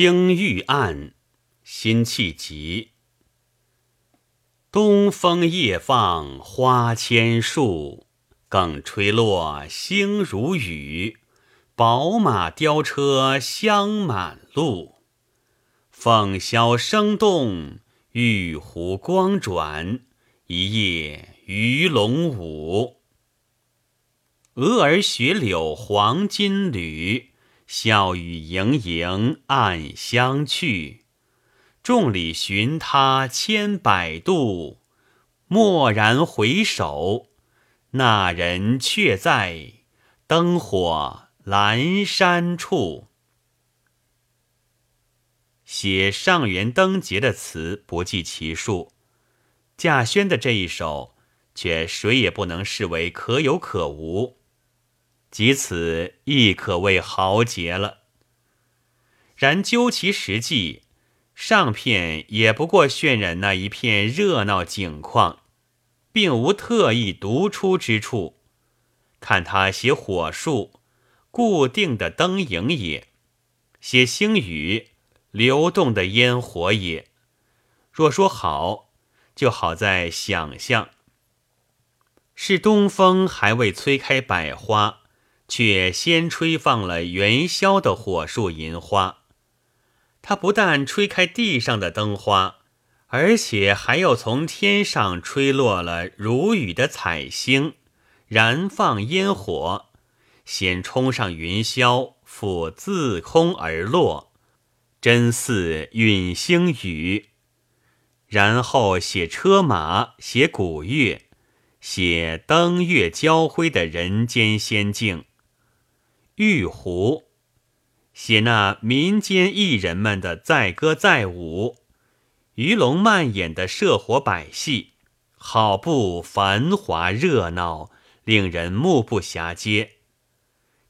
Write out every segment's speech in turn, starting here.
青玉案，辛弃疾。东风夜放花千树，更吹落，星如雨。宝马雕车香满路，凤箫声动，玉壶光转，一夜鱼龙舞。蛾儿雪柳黄金缕。笑语盈盈暗香去，众里寻他千百度，蓦然回首，那人却在灯火阑珊处。写上元灯节的词不计其数，稼轩的这一首，却谁也不能视为可有可无。即此亦可谓豪杰了。然究其实际，上片也不过渲染那一片热闹景况，并无特意独出之处。看他写火树，固定的灯影也；写星雨，流动的烟火也。若说好，就好在想象，是东风还未吹开百花。却先吹放了元宵的火树银花，它不但吹开地上的灯花，而且还要从天上吹落了如雨的彩星，燃放烟火，先冲上云霄，复自空而落，真似陨星雨。然后写车马，写古乐，写灯月交辉的人间仙境。玉壶，写那民间艺人们的载歌载舞，鱼龙漫演的社火百戏，好不繁华热闹，令人目不暇接。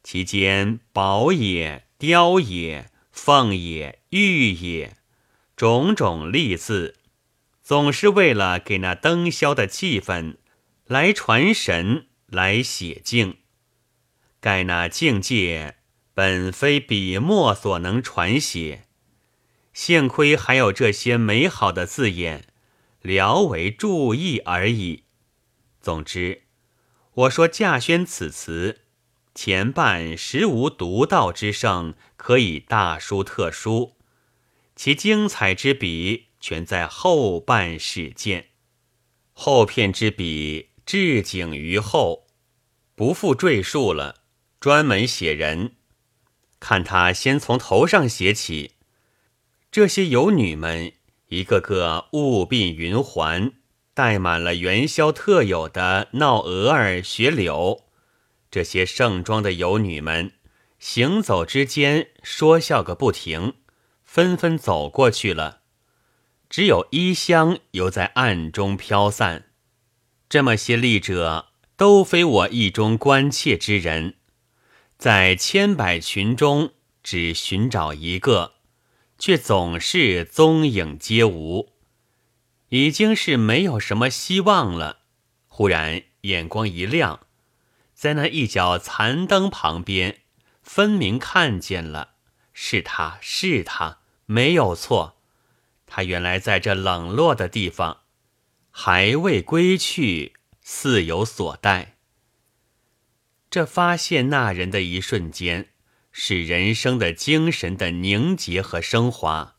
其间宝也、雕也、凤也、玉也，种种丽字，总是为了给那灯宵的气氛来传神，来写境。盖那境界本非笔墨所能传写，幸亏还有这些美好的字眼，聊为注意而已。总之，我说稼轩此词前半实无独到之胜，可以大书特书；其精彩之笔全在后半始见。后片之笔置景于后，不复赘述了。专门写人，看他先从头上写起。这些游女们一个个雾鬓云环，戴满了元宵特有的闹蛾儿雪柳。这些盛装的游女们行走之间说笑个不停，纷纷走过去了。只有衣香犹在暗中飘散。这么些丽者，都非我意中关切之人。在千百群中只寻找一个，却总是踪影皆无，已经是没有什么希望了。忽然眼光一亮，在那一角残灯旁边，分明看见了，是他是他，没有错。他原来在这冷落的地方，还未归去，似有所待。这发现那人的一瞬间，是人生的精神的凝结和升华，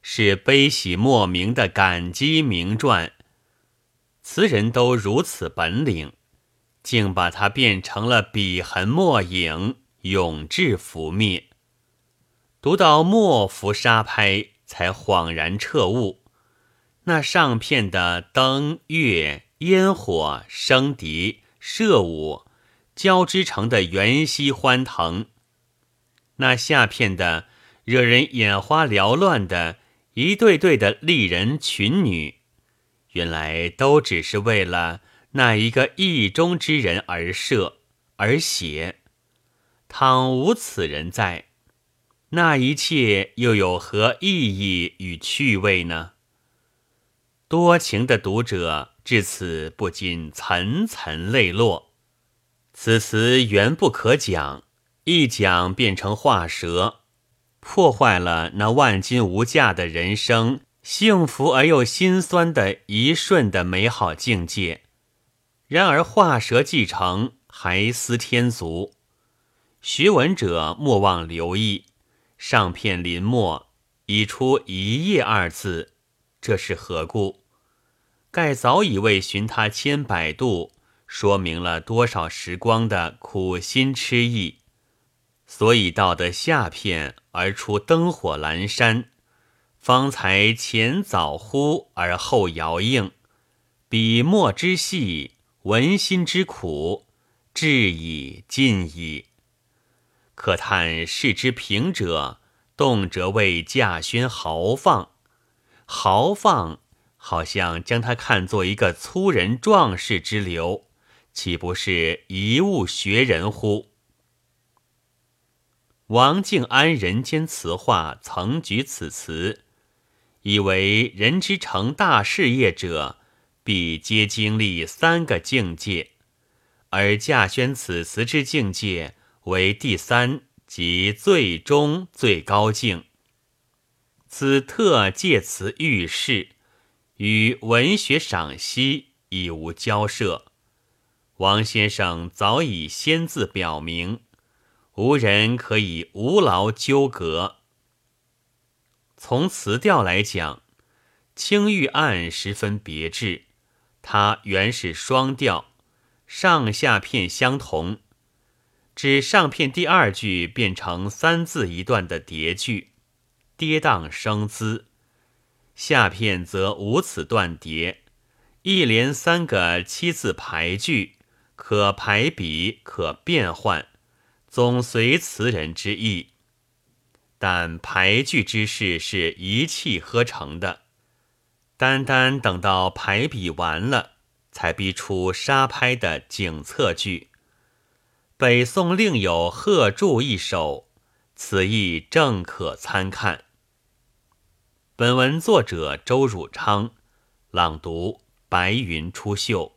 是悲喜莫名的感激名传。词人都如此本领，竟把它变成了笔痕墨影，永志拂灭。读到墨拂沙拍，才恍然彻悟，那上片的灯月烟火笙笛射舞。交织成的元夕欢腾，那下片的惹人眼花缭乱的一对对的丽人群女，原来都只是为了那一个意中之人而设而写。倘无此人在，那一切又有何意义与趣味呢？多情的读者至此不禁层层泪落。此词原不可讲，一讲变成画蛇，破坏了那万金无价的人生，幸福而又心酸的一瞬的美好境界。然而画蛇继承，还思天足。学文者莫忘留意，上片临墨已出“一夜”二字，这是何故？盖早已为寻他千百度，说明了多少时光的苦心痴意。所以到得下片而出灯火阑珊，方才前早呼而后摇应，笔墨之细，文心之苦，至矣尽矣。可叹世之平者，动辄为稼轩豪放，豪放，好像将他看作一个粗人壮士之流，岂不是一物学人乎？王敬安《人间词话》曾举此词，以为人之成大事业者，必皆经历三个境界，而稼轩此词之境界为第三，即最终最高境。此特借词喻示，与文学赏析已无交涉。王先生早已先自表明。无人可以无劳纠葛。从词调来讲，《青玉案》十分别致。它原是双调，上下片相同，指上片第二句变成三字一段的叠句，跌宕生姿；下片则无此断叠，一连三个七字排句，可排比，可变换。总随词人之意，但排句之事是一气呵成的。单单等到排比完了，才逼出沙拍的景策句。北宋另有贺铸一首，此意正可参看。本文作者周汝昌，朗读：白云出岫。